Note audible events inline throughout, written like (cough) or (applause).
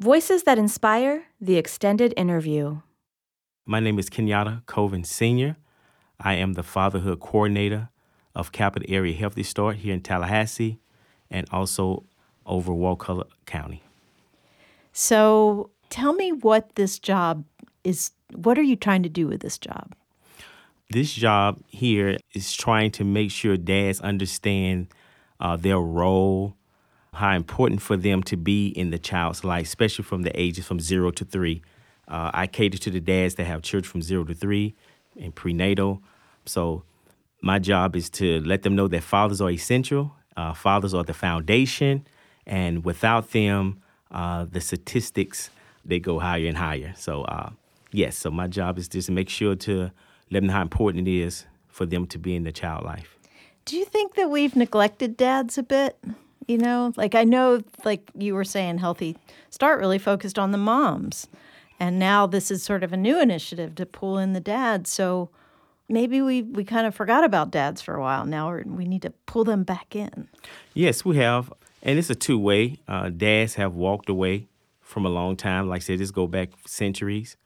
Voices that Inspire The Extended Interview. My name is Kenyatta Colvin Sr. I am the fatherhood coordinator of Capital Area Healthy Start here in Tallahassee and also over Wakulla County. So tell me what this job is. What are you trying to do with this job? This job here is trying to make sure dads understand uh, their role, how important for them to be in the child's life, especially from the ages from zero to three. Uh, I cater to the dads that have children from zero to three and prenatal. So my job is to let them know that fathers are essential. Uh, fathers are the foundation, and without them, uh, the statistics they go higher and higher. So uh, yes, so my job is just to make sure to let them know how important it is for them to be in the child life. Do you think that we've neglected dads a bit? You know, like I know, like you were saying, Healthy Start really focused on the moms. And now this is sort of a new initiative to pull in the dads. So maybe we, we kind of forgot about dads for a while. Now we need to pull them back in. Yes, we have. And it's a two way. Uh, dads have walked away from a long time. Like I said, this go back centuries.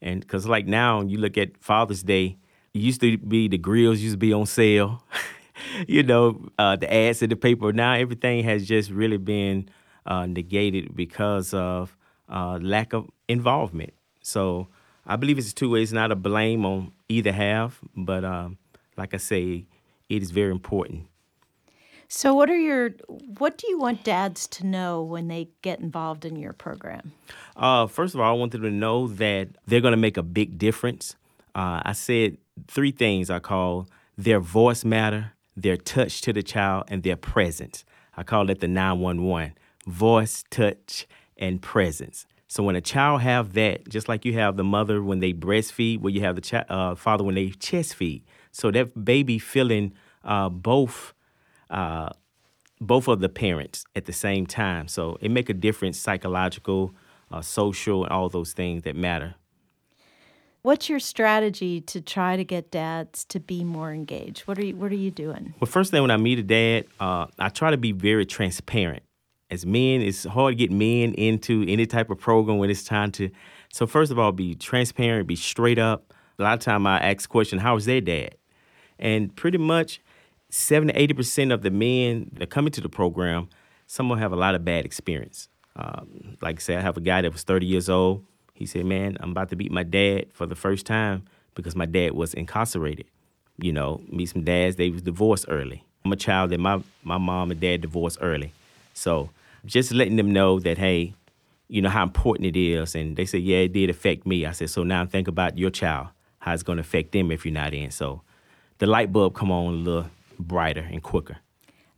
And because, like now, you look at Father's Day, it used to be the grills used to be on sale, (laughs) (laughs) you know, uh, the ads in the paper. Now everything has just really been uh, negated because of uh, lack of involvement. So I believe it's two ways, not a blame on either half, but um, like I say, it is very important. So, what are your what do you want dads to know when they get involved in your program? Uh, first of all, I want them to know that they're going to make a big difference. Uh, I said three things I call their voice matter, their touch to the child, and their presence. I call it the 911 voice, touch, and presence. So when a child have that, just like you have the mother when they breastfeed, where you have the uh, father when they chest feed. So that baby feeling uh, both uh, both of the parents at the same time. So it make a difference, psychological, uh, social, and all those things that matter. What's your strategy to try to get dads to be more engaged? What are you What are you doing? Well, first thing when I meet a dad, uh, I try to be very transparent as men, it's hard to get men into any type of program when it's time to. So first of all, be transparent, be straight up. A lot of time I ask the question, "How's their dad?" And pretty much, seventy eighty percent of the men that come into the program, some will have a lot of bad experience. Um, like I said, I have a guy that was thirty years old. He said, "Man, I'm about to beat my dad for the first time because my dad was incarcerated." You know, meet some dads they was divorced early. I'm a child that my my mom and dad divorced early, so just letting them know that hey, you know how important it is. And they said, yeah, it did affect me. I said, so now think about your child, how it's going to affect them if you're not in. So the light bulb come on a little brighter and quicker.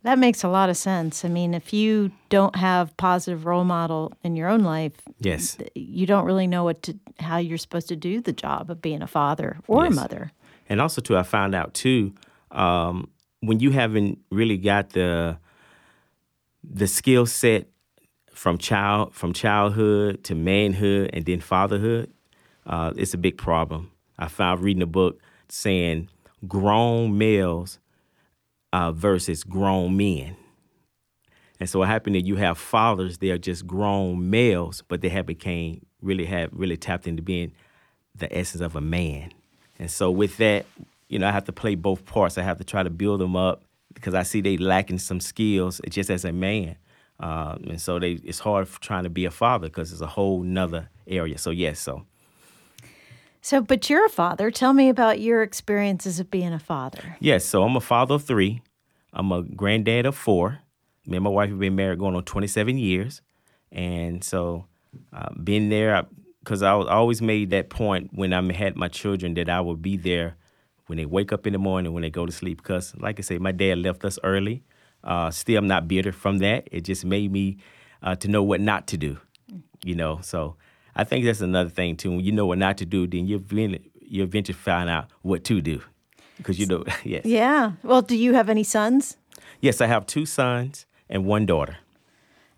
That makes a lot of sense. I mean, if you don't have positive role model in your own life, yes, you don't really know what to how you're supposed to do the job of being a father or yes. a mother. And also, too, I found out too um, when you haven't really got the the skill set from child from childhood to manhood and then fatherhood, uh, it's a big problem. I found reading a book saying grown males uh, versus grown men. And so what happened is you have fathers, they are just grown males, but they have became really have really tapped into being the essence of a man. And so with that, you know, I have to play both parts. I have to try to build them up because I see they lacking some skills just as a man. Uh, and so they it's hard trying to be a father because it's a whole nother area. So yes, so. So, but you're a father. Tell me about your experiences of being a father. Yes, so I'm a father of three. I'm a granddad of four. Me and my wife have been married going on 27 years, and so uh, been there because I, I always made that point when I had my children that I would be there when they wake up in the morning, when they go to sleep. Because, like I say, my dad left us early. Uh, still, I'm not bitter from that. It just made me uh, to know what not to do. You know, so I think that's another thing too. When you know what not to do, then you eventually find out what to do. Because you know, (laughs) yes. Yeah. Well, do you have any sons? Yes, I have two sons and one daughter.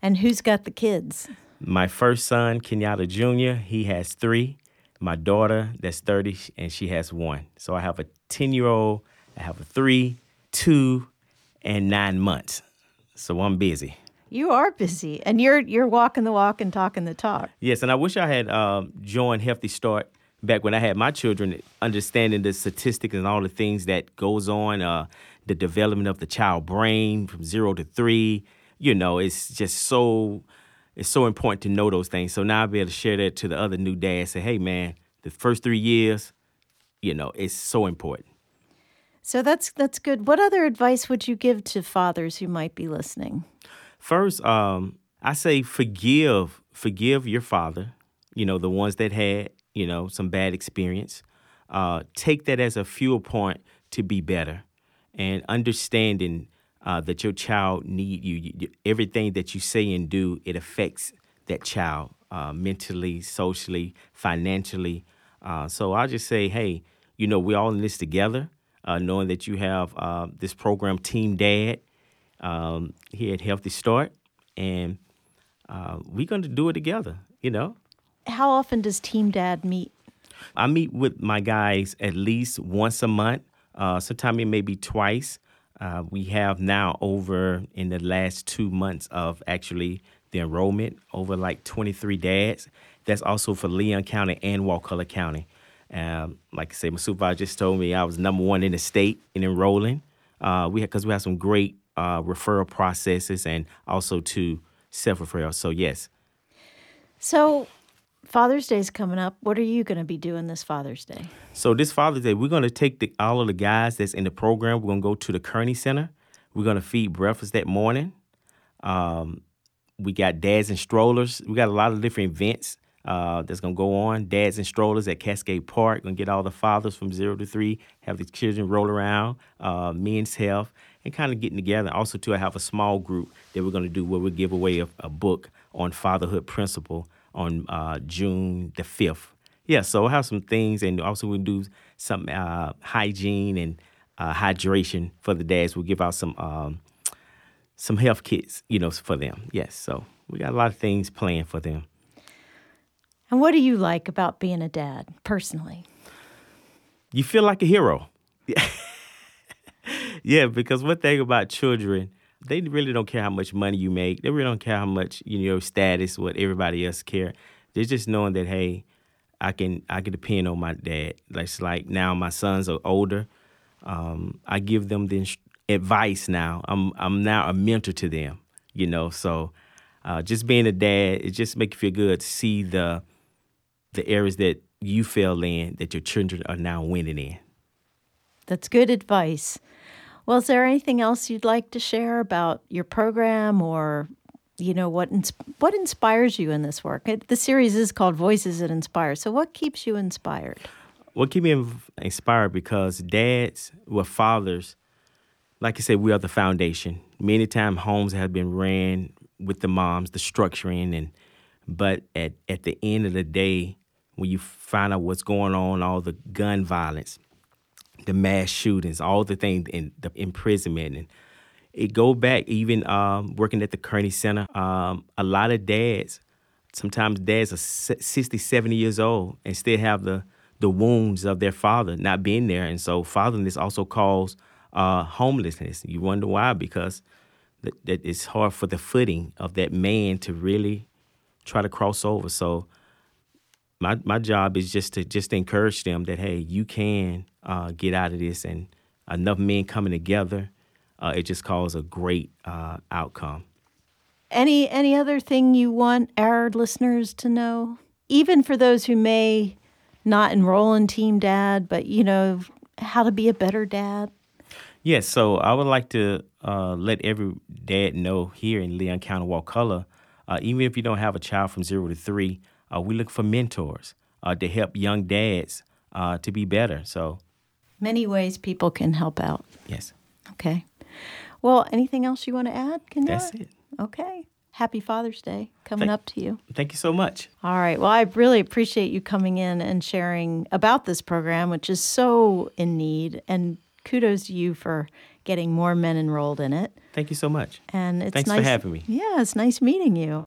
And who's got the kids? My first son, Kenyatta Jr., he has three my daughter that's 30 and she has one. So I have a 10 year old, I have a three, two, and nine months. So I'm busy. You are busy, and you're you're walking the walk and talking the talk. Yes, and I wish I had um, joined Healthy Start back when I had my children, understanding the statistics and all the things that goes on, uh, the development of the child brain from zero to three. You know, it's just so it's so important to know those things. So now I'll be able to share that to the other new dads. Say, hey, man, the first three years, you know, it's so important. So that's that's good. What other advice would you give to fathers who might be listening? First, um, I say forgive, forgive your father. You know, the ones that had, you know, some bad experience. Uh, take that as a fuel point to be better, and understanding uh, that your child need you. you. Everything that you say and do, it affects that child uh, mentally, socially, financially. Uh, so I'll just say, hey, you know, we're all in this together. Uh, knowing that you have uh, this program, Team Dad, um, here at Healthy Start, and we're going to do it together. You know. How often does Team Dad meet? I meet with my guys at least once a month. Uh, sometimes it may be twice. Uh, we have now over in the last two months of actually the enrollment over like 23 dads. That's also for Leon County and Wakulla County. Um, like I say, my supervisor just told me I was number one in the state in enrolling. Uh, we because we have some great uh, referral processes and also to self referral. So yes. So Father's Day is coming up. What are you going to be doing this Father's Day? So this Father's Day, we're going to take the, all of the guys that's in the program. We're going to go to the Kearney Center. We're going to feed breakfast that morning. Um, we got dads and strollers. We got a lot of different events uh, that's gonna go on. Dads and strollers at Cascade Park. Gonna get all the fathers from zero to three. Have the children roll around. Uh, men's health and kind of getting together. Also, too, I have a small group that we're gonna do where we give away a, a book on fatherhood principle on uh, June the fifth. Yeah, so we'll have some things, and also we'll do some uh, hygiene and uh, hydration for the dads. We'll give out some um, some health kits, you know, for them. Yes, so we got a lot of things planned for them. And what do you like about being a dad personally? You feel like a hero. (laughs) yeah, because one thing about children, they really don't care how much money you make. They really don't care how much you know status, what everybody else care. They're just knowing that hey, I can I can depend on my dad. It's like now my sons are older. Um, I give them the advice now. I'm I'm now a mentor to them. You know, so uh, just being a dad, it just makes you feel good to see the the areas that you fell in that your children are now winning in. That's good advice. Well, is there anything else you'd like to share about your program or you know what ins- what inspires you in this work? It, the series is called Voices That Inspire. So what keeps you inspired? What keeps me inspired because dads, well, fathers, like I said, we are the foundation. Many times homes have been ran with the moms, the structuring, and but at at the end of the day, when you find out what's going on, all the gun violence, the mass shootings, all the things, and the imprisonment, and it go back even um, working at the Kearney Center. Um, a lot of dads, sometimes dads are 60, 70 years old and still have the the wounds of their father not being there, and so fatherlessness also causes uh, homelessness. You wonder why? Because that, that it's hard for the footing of that man to really try to cross over. So my my job is just to just encourage them that hey, you can uh, get out of this, and enough men coming together, uh, it just calls a great uh, outcome. Any any other thing you want our listeners to know, even for those who may not enroll in Team Dad, but you know how to be a better dad. Yes, so I would like to uh, let every dad know here in Leon County, Wakulla, uh, even if you don't have a child from zero to three, uh, we look for mentors uh, to help young dads uh, to be better. So, many ways people can help out. Yes. Okay. Well, anything else you want to add? Can That's it. Okay. Happy Father's Day coming thank, up to you. Thank you so much. All right. Well, I really appreciate you coming in and sharing about this program, which is so in need. And kudos to you for getting more men enrolled in it. Thank you so much. And it's Thanks nice, for having me. Yeah, it's nice meeting you.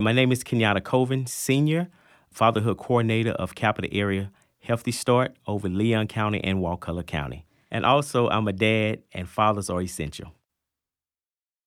My name is Kenyatta Colvin, Senior, Fatherhood Coordinator of Capital Area Healthy Start over Leon County and Wakulla County. And also, I'm a dad, and fathers are essential.